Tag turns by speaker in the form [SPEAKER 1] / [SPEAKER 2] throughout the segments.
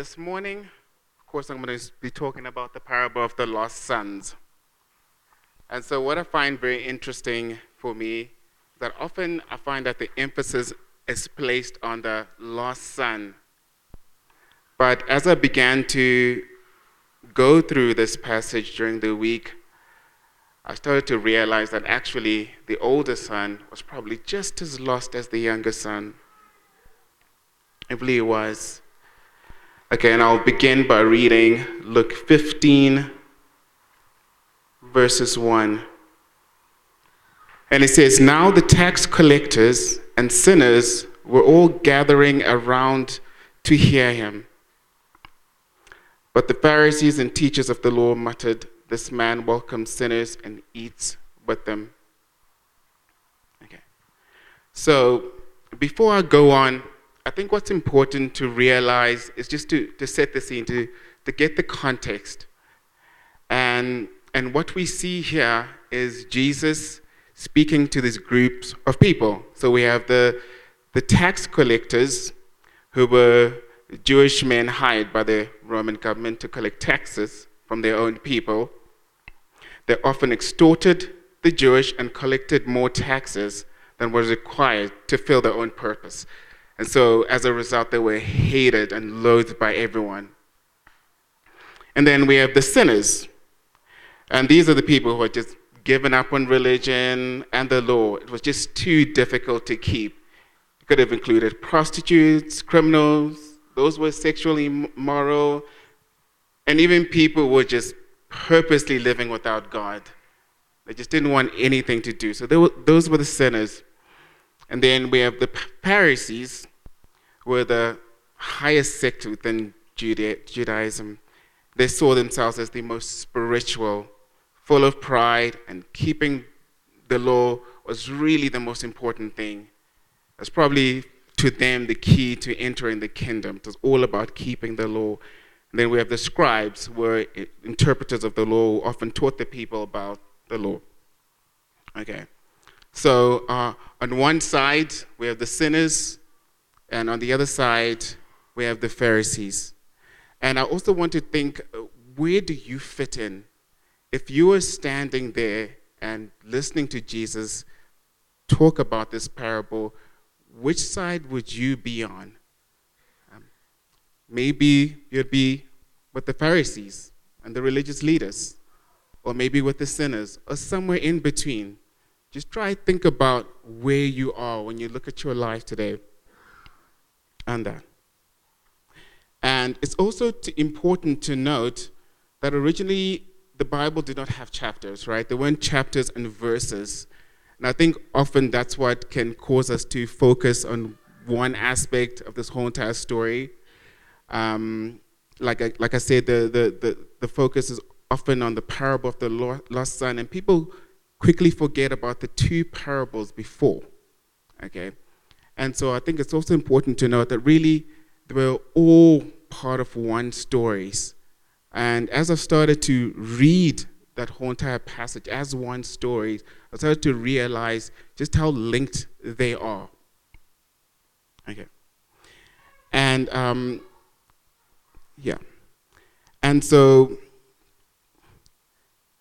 [SPEAKER 1] this morning, of course, I'm going to be talking about the parable of the lost sons. And so, what I find very interesting for me that often I find that the emphasis is placed on the lost son. But as I began to go through this passage during the week, I started to realize that actually the older son was probably just as lost as the younger son. I believe it was. And I'll begin by reading Luke 15, verses 1. And it says, Now the tax collectors and sinners were all gathering around to hear him. But the Pharisees and teachers of the law muttered, This man welcomes sinners and eats with them. Okay. So, before I go on, I think what's important to realize is just to, to set the scene, to, to get the context. And, and what we see here is Jesus speaking to these groups of people. So we have the, the tax collectors who were Jewish men hired by the Roman government to collect taxes from their own people. They often extorted the Jewish and collected more taxes than was required to fill their own purpose. And so, as a result, they were hated and loathed by everyone. And then we have the sinners. And these are the people who are just given up on religion and the law. It was just too difficult to keep. It could have included prostitutes, criminals, those were sexually immoral, and even people were just purposely living without God. They just didn't want anything to do. So were, those were the sinners. And then we have the Pharisees, were the highest sect within Judaism. They saw themselves as the most spiritual, full of pride, and keeping the law was really the most important thing. That's probably to them the key to entering the kingdom. It was all about keeping the law. And then we have the scribes, who were interpreters of the law, often taught the people about the law. Okay. So uh, on one side, we have the sinners and on the other side, we have the Pharisees. And I also want to think uh, where do you fit in? If you were standing there and listening to Jesus talk about this parable, which side would you be on? Um, maybe you'd be with the Pharisees and the religious leaders, or maybe with the sinners, or somewhere in between. Just try to think about where you are when you look at your life today and that. And it's also important to note that originally the Bible did not have chapters, right? There weren't chapters and verses. And I think often that's what can cause us to focus on one aspect of this whole entire story. Um, like, I, like I said, the, the, the, the focus is often on the parable of the lost son, and people quickly forget about the two parables before. Okay? And so I think it's also important to note that really they were all part of one stories. And as I started to read that whole entire passage as one story, I started to realize just how linked they are. Okay. And um, yeah. And so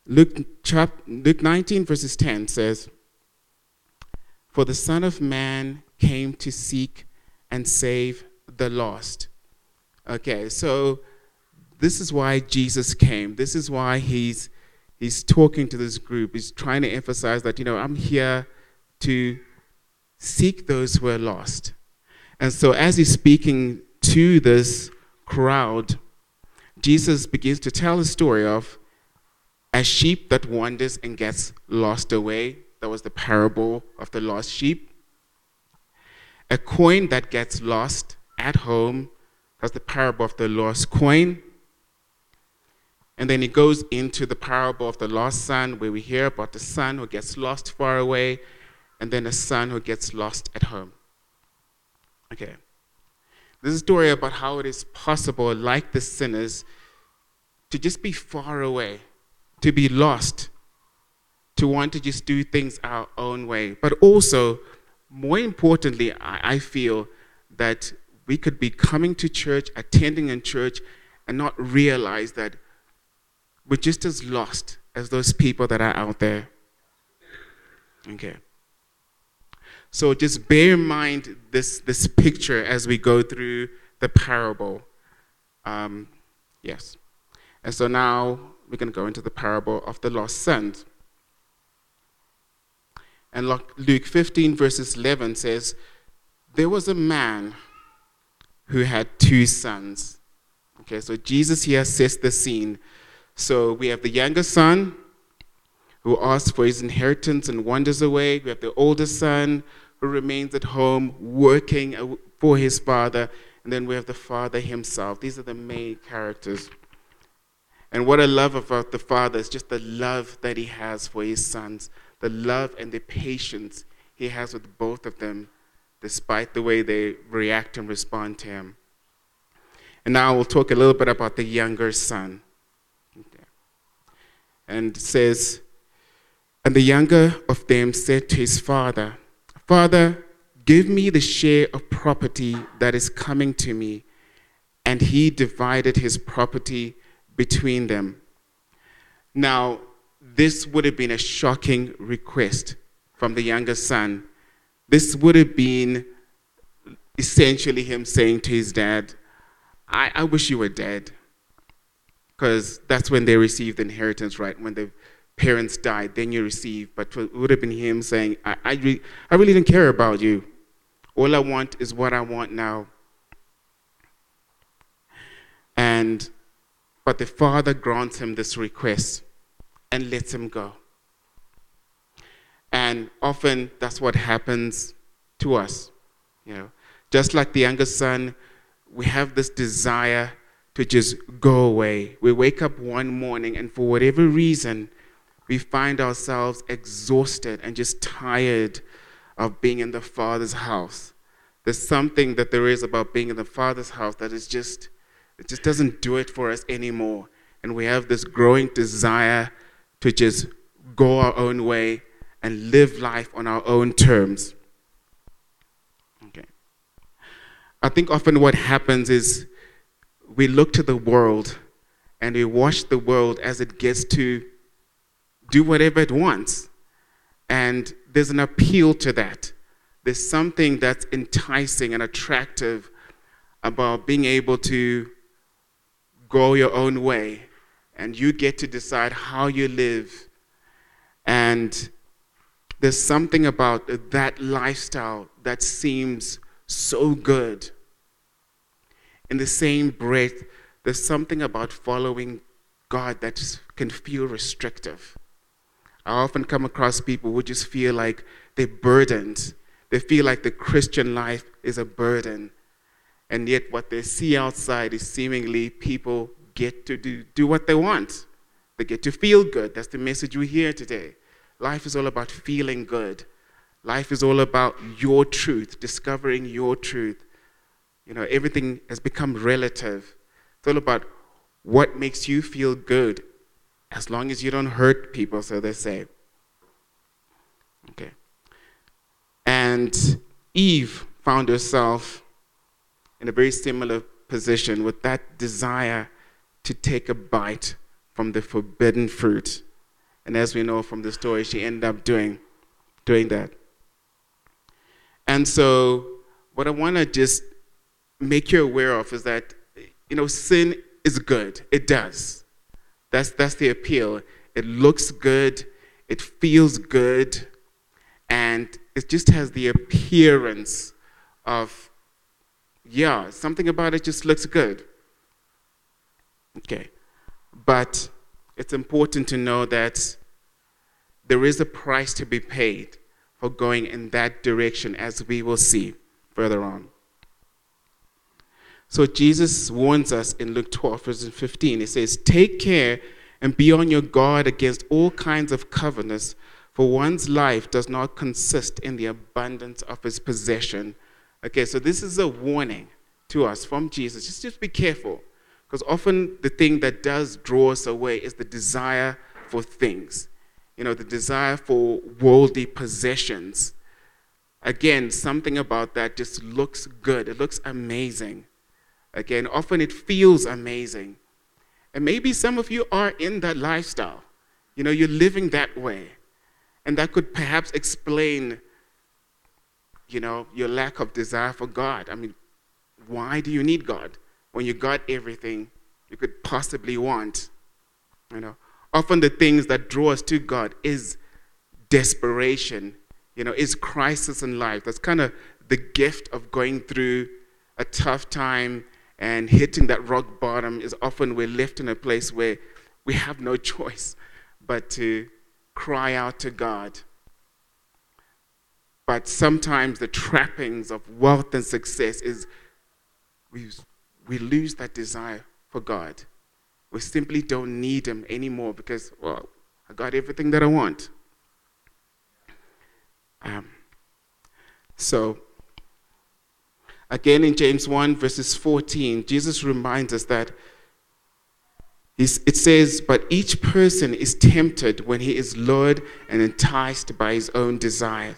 [SPEAKER 1] Luke, chap- Luke 19, verses 10 says, For the Son of Man came to seek and save the lost. Okay, so this is why Jesus came. This is why he's he's talking to this group. He's trying to emphasize that, you know, I'm here to seek those who are lost. And so as he's speaking to this crowd, Jesus begins to tell a story of a sheep that wanders and gets lost away. That was the parable of the lost sheep a coin that gets lost at home. That's the parable of the lost coin. And then it goes into the parable of the lost son, where we hear about the son who gets lost far away, and then a son who gets lost at home. Okay. This is a story about how it is possible, like the sinners, to just be far away, to be lost, to want to just do things our own way, but also more importantly, I, I feel that we could be coming to church, attending in church, and not realize that we're just as lost as those people that are out there. Okay. So just bear in mind this, this picture as we go through the parable. Um, yes. And so now we're going to go into the parable of the lost sons. And Luke 15, verses 11 says, There was a man who had two sons. Okay, so Jesus here sets the scene. So we have the younger son who asks for his inheritance and wanders away. We have the older son who remains at home working for his father. And then we have the father himself. These are the main characters. And what I love about the father is just the love that he has for his sons, the love and the patience he has with both of them, despite the way they react and respond to him. And now we'll talk a little bit about the younger son. And says, And the younger of them said to his father, Father, give me the share of property that is coming to me. And he divided his property between them. Now, this would have been a shocking request from the younger son. This would have been essentially him saying to his dad, I, I wish you were dead. Because that's when they received the inheritance, right? When the parents died, then you receive. But it would have been him saying, I, I, re- I really didn't care about you. All I want is what I want now. And but the father grants him this request and lets him go. And often that's what happens to us. You know, just like the younger son, we have this desire to just go away. We wake up one morning and for whatever reason, we find ourselves exhausted and just tired of being in the Father's house. There's something that there is about being in the Father's house that is just it just doesn't do it for us anymore. And we have this growing desire to just go our own way and live life on our own terms. Okay. I think often what happens is we look to the world and we watch the world as it gets to do whatever it wants. And there's an appeal to that. There's something that's enticing and attractive about being able to go your own way and you get to decide how you live. And there's something about that lifestyle that seems so good. In the same breath, there's something about following God that can feel restrictive. I often come across people who just feel like they're burdened. They feel like the Christian life is a burden. And yet, what they see outside is seemingly people get to do, do what they want. They get to feel good. That's the message we hear today. Life is all about feeling good. Life is all about your truth, discovering your truth. You know, everything has become relative. It's all about what makes you feel good, as long as you don't hurt people, so they say. Okay. And Eve found herself in a very similar position with that desire to take a bite from the forbidden fruit. And as we know from the story, she ended up doing, doing that. And so, what I want to just make you aware of is that, you know, sin is good. It does. That's, that's the appeal. It looks good, it feels good, and it just has the appearance of, yeah, something about it just looks good. Okay. But it's important to know that there is a price to be paid for going in that direction, as we will see further on. So Jesus warns us in Luke 12, verse 15. He says, Take care and be on your guard against all kinds of covetousness, for one's life does not consist in the abundance of his possession. Okay, so this is a warning to us from Jesus. Just, just be careful. Because often the thing that does draw us away is the desire for things, you know, the desire for worldly possessions. again, something about that just looks good. It looks amazing. Again, often it feels amazing. And maybe some of you are in that lifestyle. You know, you're living that way. And that could perhaps explain, you know, your lack of desire for God. I mean, why do you need God when you got everything you could possibly want? You know, often the things that draw us to God is desperation, you know, is crisis in life. That's kind of the gift of going through a tough time and hitting that rock bottom is often we're left in a place where we have no choice but to cry out to God. But sometimes the trappings of wealth and success is we, we lose that desire for God. We simply don't need Him anymore because, well, I got everything that I want. Um, so, again in James 1, verses 14, Jesus reminds us that it says, But each person is tempted when he is lured and enticed by his own desire.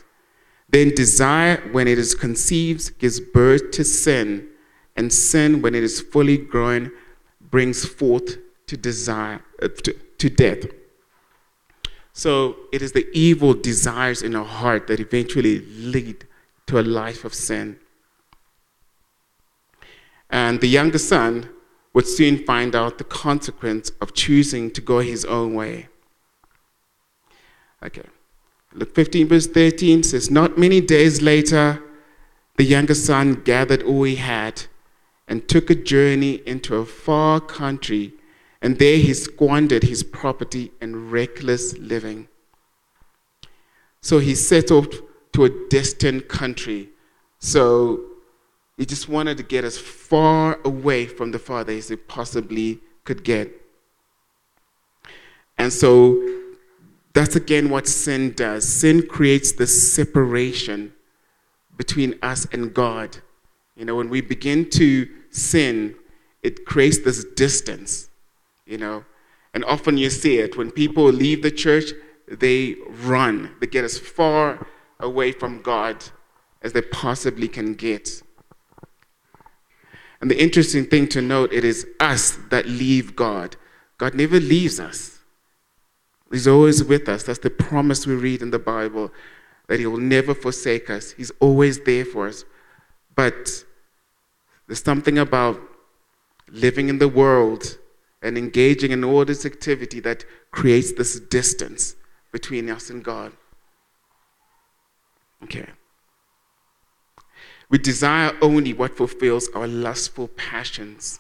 [SPEAKER 1] Then desire, when it is conceived, gives birth to sin, and sin, when it is fully grown, brings forth to desire, uh, to, to death. So it is the evil desires in our heart that eventually lead to a life of sin. And the younger son would soon find out the consequence of choosing to go his own way. Okay. Luke 15, verse 13 says, Not many days later, the younger son gathered all he had and took a journey into a far country, and there he squandered his property in reckless living. So he set off to a distant country. So he just wanted to get as far away from the Father as he possibly could get. And so that's again what sin does. Sin creates this separation between us and God. You know, when we begin to sin, it creates this distance, you know. And often you see it when people leave the church, they run, they get as far away from God as they possibly can get. And the interesting thing to note, it is us that leave God. God never leaves us. He's always with us. That's the promise we read in the Bible that He will never forsake us. He's always there for us. But there's something about living in the world and engaging in all this activity that creates this distance between us and God. Okay. We desire only what fulfills our lustful passions.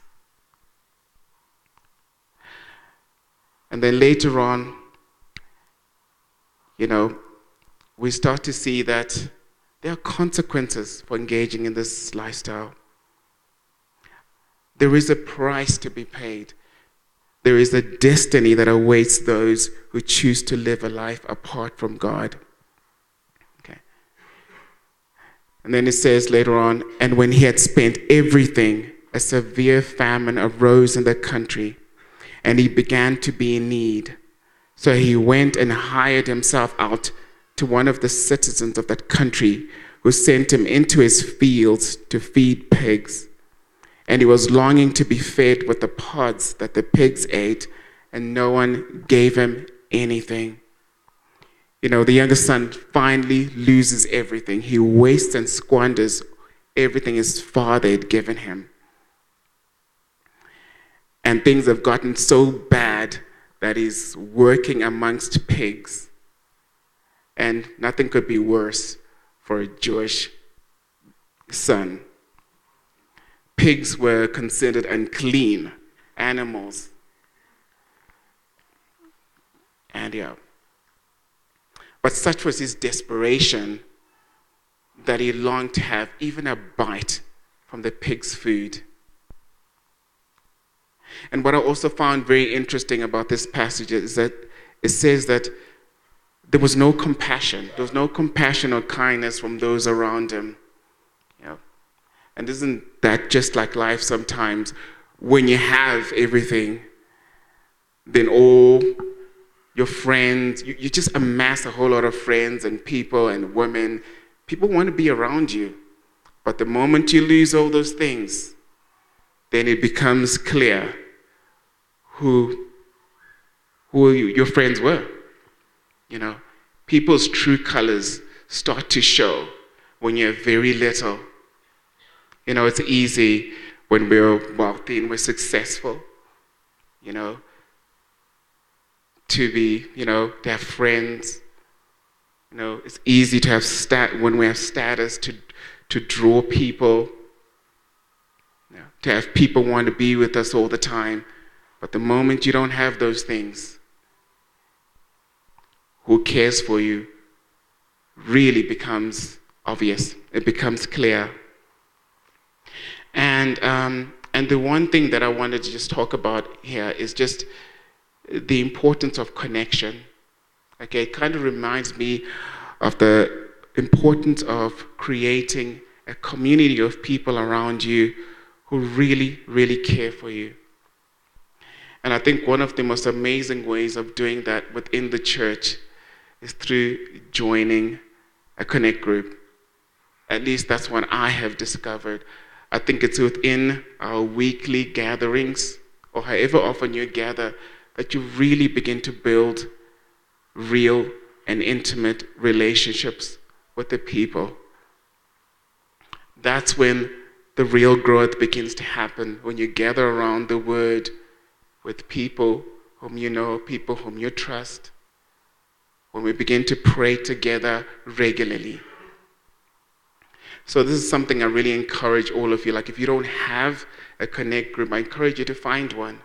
[SPEAKER 1] And then later on, you know, we start to see that there are consequences for engaging in this lifestyle. There is a price to be paid. There is a destiny that awaits those who choose to live a life apart from God. Okay. And then it says later on, and when he had spent everything, a severe famine arose in the country, and he began to be in need. So he went and hired himself out to one of the citizens of that country, who sent him into his fields to feed pigs and he was longing to be fed with the pods that the pigs ate, and no one gave him anything. You know, the younger son finally loses everything. He wastes and squanders everything his father had given him. And things have gotten so bad that he's working amongst pigs. And nothing could be worse for a Jewish son pigs were considered unclean animals. And yeah. But such was his desperation that he longed to have even a bite from the pig's food. And what I also found very interesting about this passage is that it says that there was no compassion. There was no compassion or kindness from those around him. And isn't that just like life sometimes? When you have everything, then all your friends, you, you just amass a whole lot of friends and people and women People want to be around you. But the moment you lose all those things, then it becomes clear who, who your friends were. You know, people's true colors start to show when you're very little. You know, it's easy when we're wealthy and we're successful, you know, to be, you know, to have friends. You know, it's easy to have stat when we have status to to draw people, you know, to have people want to be with us all the time. But the moment you don't have those things, who cares for you really becomes obvious. It becomes clear. And um, and the one thing that I wanted to just talk about here is just the importance of connection. Okay, it kind of reminds me of the importance of creating a community of people around you who really, really care for you. And I think one of the most amazing ways of doing that within the church is through joining a connect group. At least that's what I have discovered. I think it's within our weekly gatherings or however often you gather that you really begin to build real and intimate relationships with the people. That's when the real growth begins to happen, when you gather around the word with people whom you know, people whom you trust, when we begin to pray together regularly. So, this is something I really encourage all of you. Like, if you don't have a connect group, I encourage you to find one.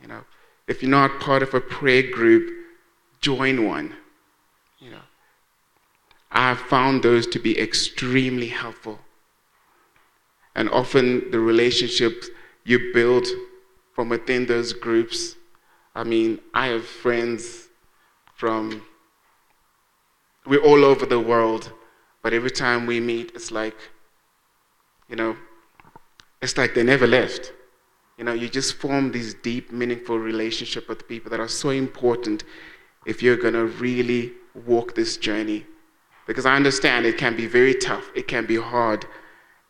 [SPEAKER 1] You know, if you're not part of a prayer group, join one. You know, I've found those to be extremely helpful. And often the relationships you build from within those groups. I mean, I have friends from, we're all over the world, but every time we meet, it's like, you know, it's like they never left. You know, you just form these deep, meaningful relationships with people that are so important if you're going to really walk this journey. Because I understand it can be very tough, it can be hard,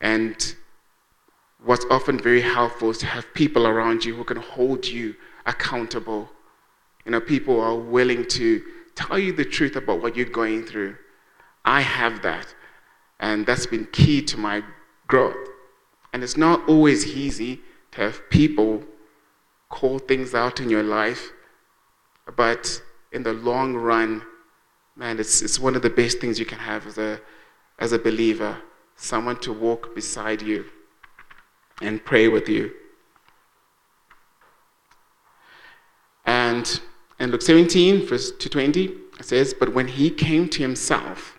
[SPEAKER 1] and what's often very helpful is to have people around you who can hold you accountable. You know, people are willing to tell you the truth about what you're going through. I have that, and that's been key to my growth. And it's not always easy to have people call things out in your life, but in the long run, man, it's, it's one of the best things you can have as a, as a believer someone to walk beside you and pray with you. And in Luke 17, verse 220, it says, But when he came to himself,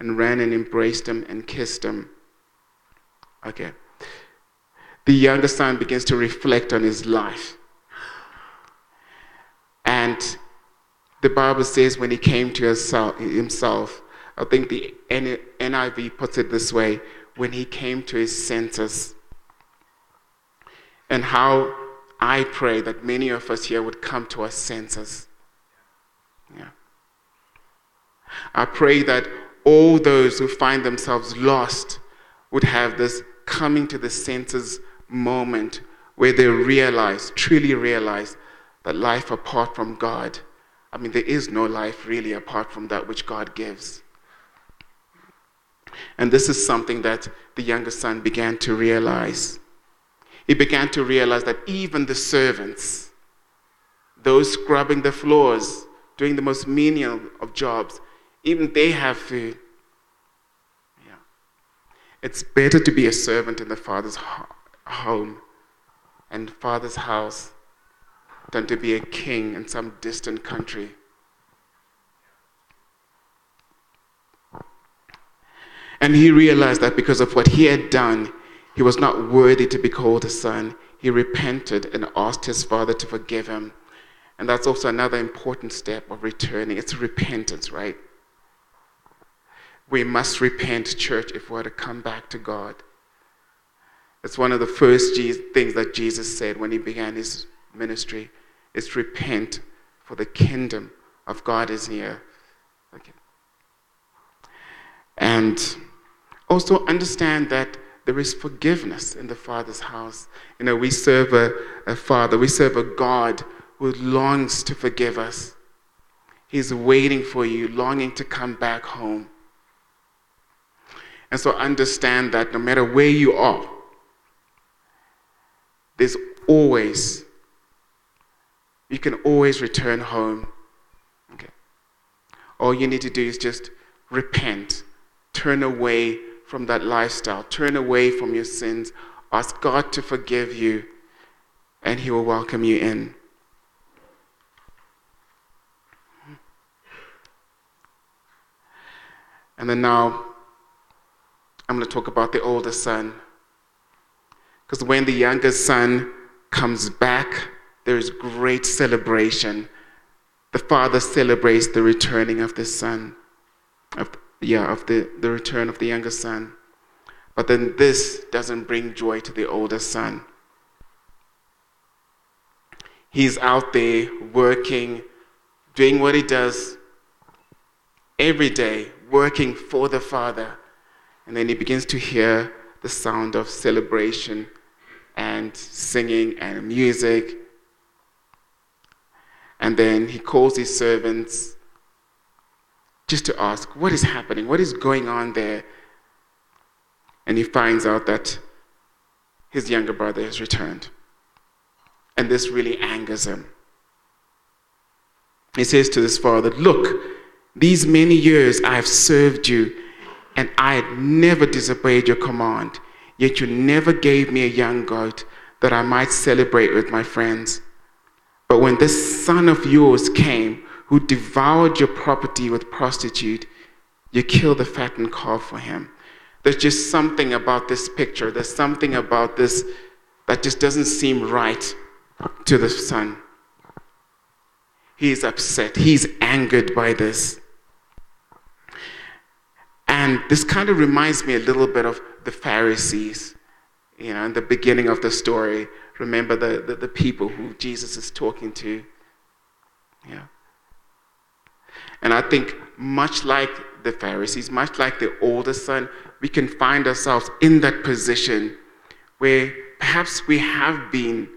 [SPEAKER 1] and ran and embraced him and kissed him. Okay. The younger son begins to reflect on his life. And the Bible says when he came to himself, I think the NIV puts it this way when he came to his senses and how I pray that many of us here would come to our senses. Yeah. I pray that all those who find themselves lost would have this coming to the senses moment where they realize, truly realize, that life apart from God, I mean, there is no life really apart from that which God gives. And this is something that the younger son began to realize he began to realize that even the servants, those scrubbing the floors, doing the most menial of jobs, even they have food. Yeah. It's better to be a servant in the Father's home and Father's house than to be a king in some distant country. And he realized that because of what he had done, he was not worthy to be called a son. He repented and asked his father to forgive him. And that's also another important step of returning. It's repentance, right? We must repent, church, if we're to come back to God. It's one of the first things that Jesus said when he began his ministry. It's repent, for the kingdom of God is near. Okay. And also understand that there is forgiveness in the Father's house. You know, we serve a, a Father, we serve a God who longs to forgive us. He's waiting for you, longing to come back home. And so understand that no matter where you are, there's always, you can always return home. Okay. All you need to do is just repent, turn away from that lifestyle, turn away from your sins, ask God to forgive you, and He will welcome you in. And then now, I'm going to talk about the older son. Because when the younger son comes back, there's great celebration. The father celebrates the returning of the son, of, yeah, of the, the return of the younger son. But then this doesn't bring joy to the older son. He's out there working, doing what he does every day, working for the Father. And then he begins to hear the sound of celebration and singing and music. And then he calls his servants just to ask, What is happening? What is going on there? And he finds out that his younger brother has returned. And this really angers him. He says to his father, Look, these many years I have served you, and I had never disobeyed your command. Yet you never gave me a young goat that I might celebrate with my friends. But when this son of yours came, who devoured your property with prostitute, you killed the fattened calf for him. There's just something about this picture. There's something about this that just doesn't seem right to the son. He's upset. He's angered by this. And this kind of reminds me a little bit of the Pharisees, you know, in the beginning of the story. Remember the, the, the people who Jesus is talking to. Yeah. And I think, much like the Pharisees, much like the older son, we can find ourselves in that position where perhaps we have been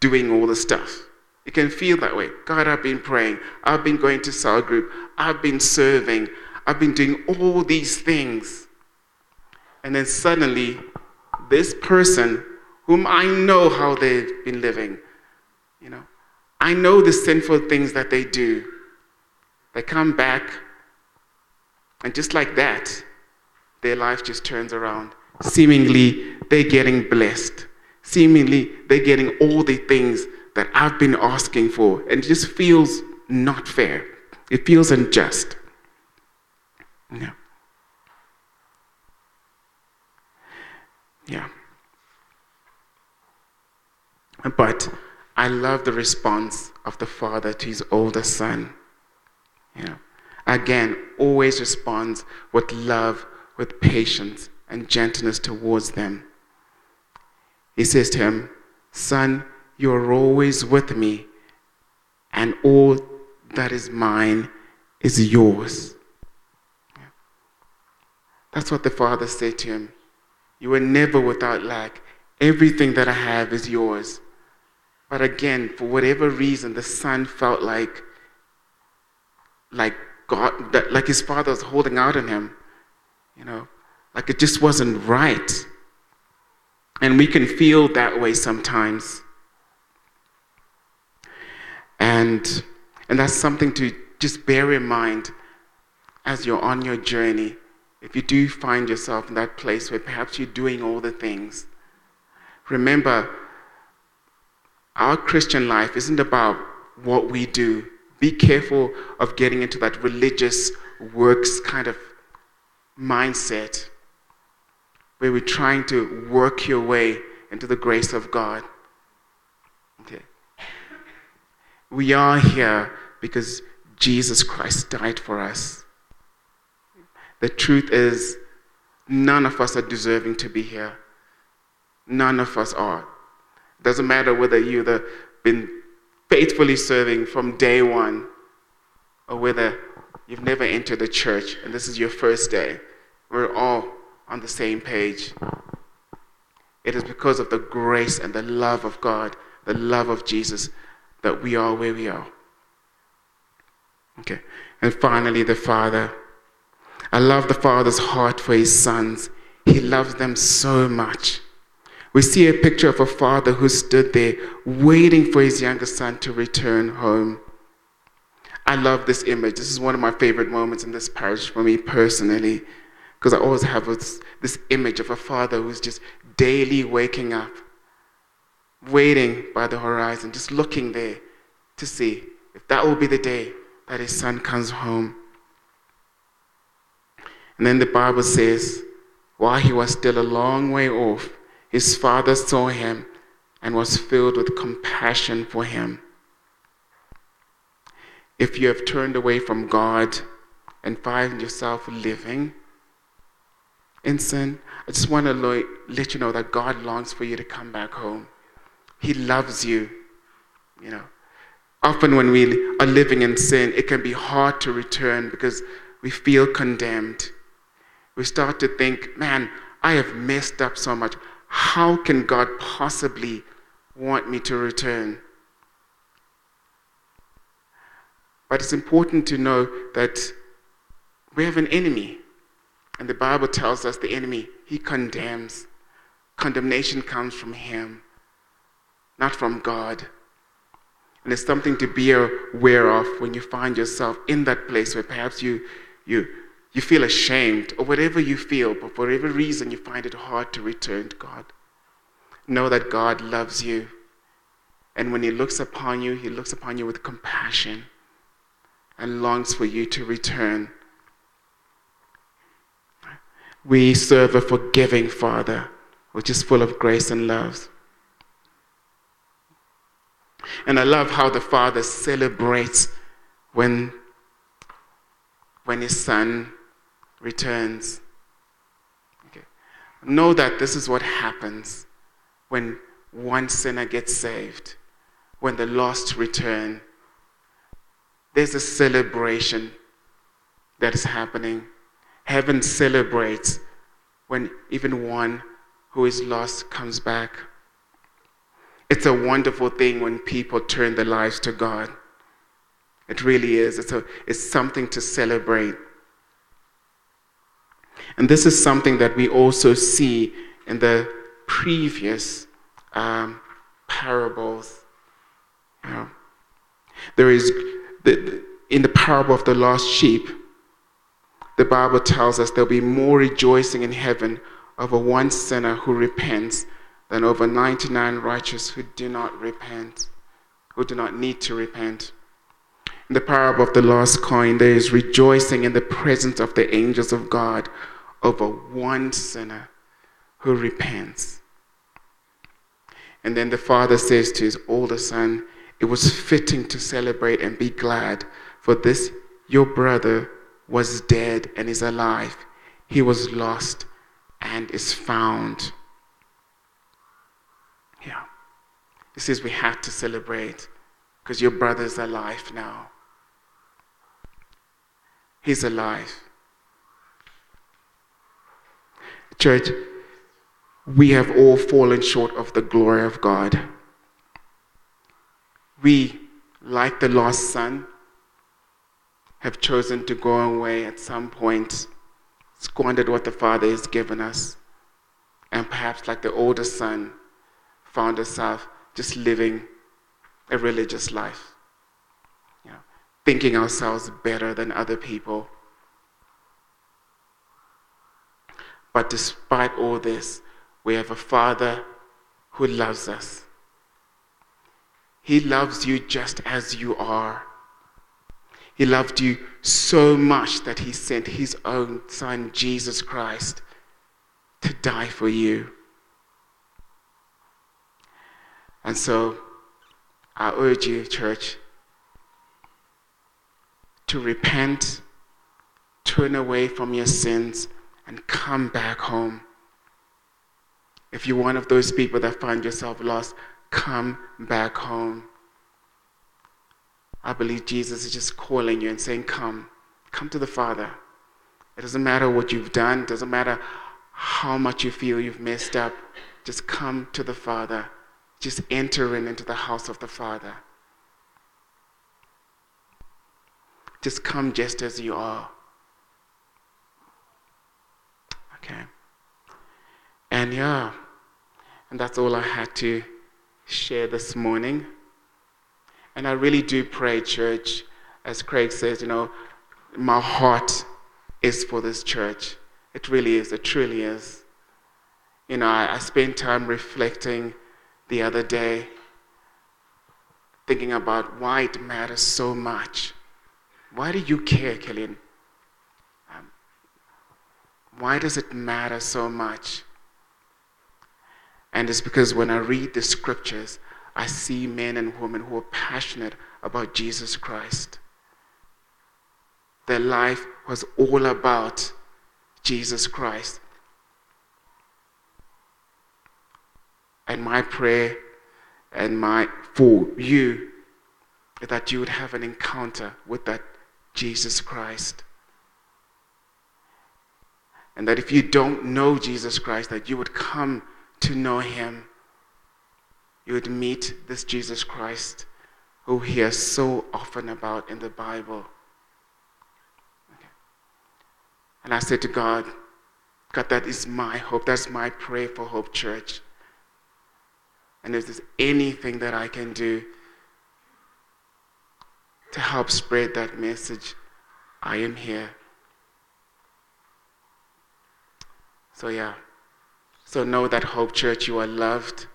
[SPEAKER 1] doing all the stuff. It can feel that way. God, I've been praying. I've been going to cell group. I've been serving. I've been doing all these things. And then suddenly, this person, whom I know how they've been living, you know, I know the sinful things that they do. They come back, and just like that, their life just turns around. Seemingly, they're getting blessed. Seemingly, they're getting all the things that I've been asking for, and it just feels not fair. It feels unjust. Yeah. Yeah. But I love the response of the father to his older son. You know, again, always responds with love, with patience, and gentleness towards them. He says to him, Son, you are always with me, and all that is mine is yours. That's what the father said to him. You are never without lack. Everything that I have is yours. But again, for whatever reason, the son felt like, like God, like his father was holding out on him. You know, like it just wasn't right. And we can feel that way sometimes. And, and that's something to just bear in mind as you're on your journey if you do find yourself in that place where perhaps you're doing all the things, remember our Christian life isn't about what we do. Be careful of getting into that religious works kind of mindset where we're trying to work your way into the grace of God. Okay. We are here because Jesus Christ died for us. The truth is, none of us are deserving to be here. None of us are. Doesn't matter whether you've been faithfully serving from day one or whether you've never entered the church and this is your first day. We're all on the same page. It is because of the grace and the love of God, the love of Jesus, that we are where we are. Okay. And finally, the Father. I love the Father's heart for his sons. He loves them so much. We see a picture of a father who stood there waiting for his younger son to return home. I love this image. This is one of my favorite moments in this parish for me personally, because I always have this, this image of a father who's just daily waking up, waiting by the horizon, just looking there to see if that will be the day that his son comes home. And then the Bible says, while he was still a long way off, his father saw him and was filled with compassion for him. If you have turned away from God and find yourself living in sin, I just want to let you know that God longs for you to come back home. He loves you. You know, often when we are living in sin, it can be hard to return because we feel condemned. We start to think, man, I have messed up so much. How can God possibly want me to return? But it's important to know that we have an enemy. And the Bible tells us the enemy, he condemns. Condemnation comes from him, not from God. And it's something to be aware of when you find yourself in that place where perhaps you, you, you feel ashamed or whatever you feel, but for whatever reason you find it hard to return to God. Know that God loves you. And when He looks upon you, He looks upon you with compassion and longs for you to return. We serve a forgiving Father, which is full of grace and love. And I love how the Father celebrates when, when his Son returns. Okay. Know that this is what happens when one sinner gets saved, when the lost return there's a celebration that is happening. Heaven celebrates when even one who is lost comes back. It's a wonderful thing when people turn their lives to God. It really is. It's, a, it's something to celebrate. And this is something that we also see in the previous um, parables. There is the, in the parable of the lost sheep, the Bible tells us there'll be more rejoicing in heaven over one sinner who repents than over 99 righteous who do not repent, who do not need to repent. In the parable of the lost coin, there is rejoicing in the presence of the angels of God over one sinner who repents. And then the father says to his older son, it was fitting to celebrate and be glad, for this your brother was dead and is alive. He was lost and is found. Yeah. He says we have to celebrate because your brother is alive now. He's alive. Church, we have all fallen short of the glory of God we, like the lost son, have chosen to go away at some point, squandered what the Father has given us, and perhaps, like the older son, found herself just living a religious life, thinking ourselves better than other people. But despite all this, we have a Father who loves us he loves you just as you are. He loved you so much that he sent his own son, Jesus Christ, to die for you. And so I urge you, church, to repent, turn away from your sins, and come back home. If you're one of those people that find yourself lost, come back home. I believe Jesus is just calling you and saying, Come, come to the Father. It doesn't matter what you've done, it doesn't matter how much you feel you've messed up. Just come to the Father. Just enter in into the house of the Father. Just come just as you are. Okay. And yeah, and that's all I had to share this morning. And I really do pray, church, as Craig says, you know, my heart is for this church. It really is. It truly is. You know, I, I spent time reflecting the other day, thinking about why it matters so much. Why do you care, Killian? Why does it matter so much? And it's because when I read the scriptures, I see men and women who are passionate about Jesus Christ. Their life was all about Jesus Christ. And my prayer and my for you is that you would have an encounter with that Jesus Christ. And that if you don't know Jesus Christ, that you would come to know him, you would meet this Jesus Christ who we hear so often about in the Bible. Okay. And I said to God, God, that is my hope. That's my prayer for Hope Church. And if there's anything that I can do to help spread that message, I am here. So, yeah. So know that Hope Church, you are loved.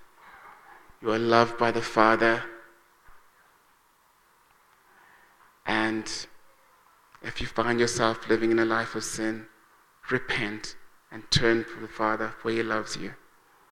[SPEAKER 1] You are loved by the Father. And if you find yourself living in a life of sin, repent and turn to the Father, for He loves you.